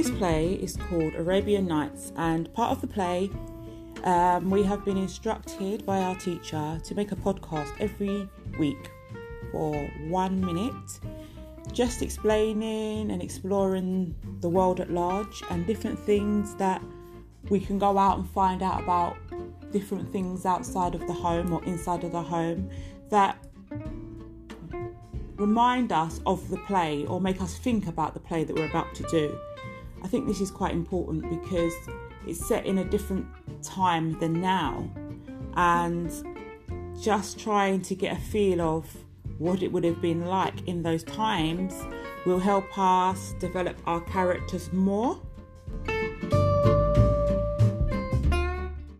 This play is called Arabian Nights, and part of the play, um, we have been instructed by our teacher to make a podcast every week for one minute, just explaining and exploring the world at large and different things that we can go out and find out about different things outside of the home or inside of the home that remind us of the play or make us think about the play that we're about to do. I think this is quite important because it's set in a different time than now and just trying to get a feel of what it would have been like in those times will help us develop our characters more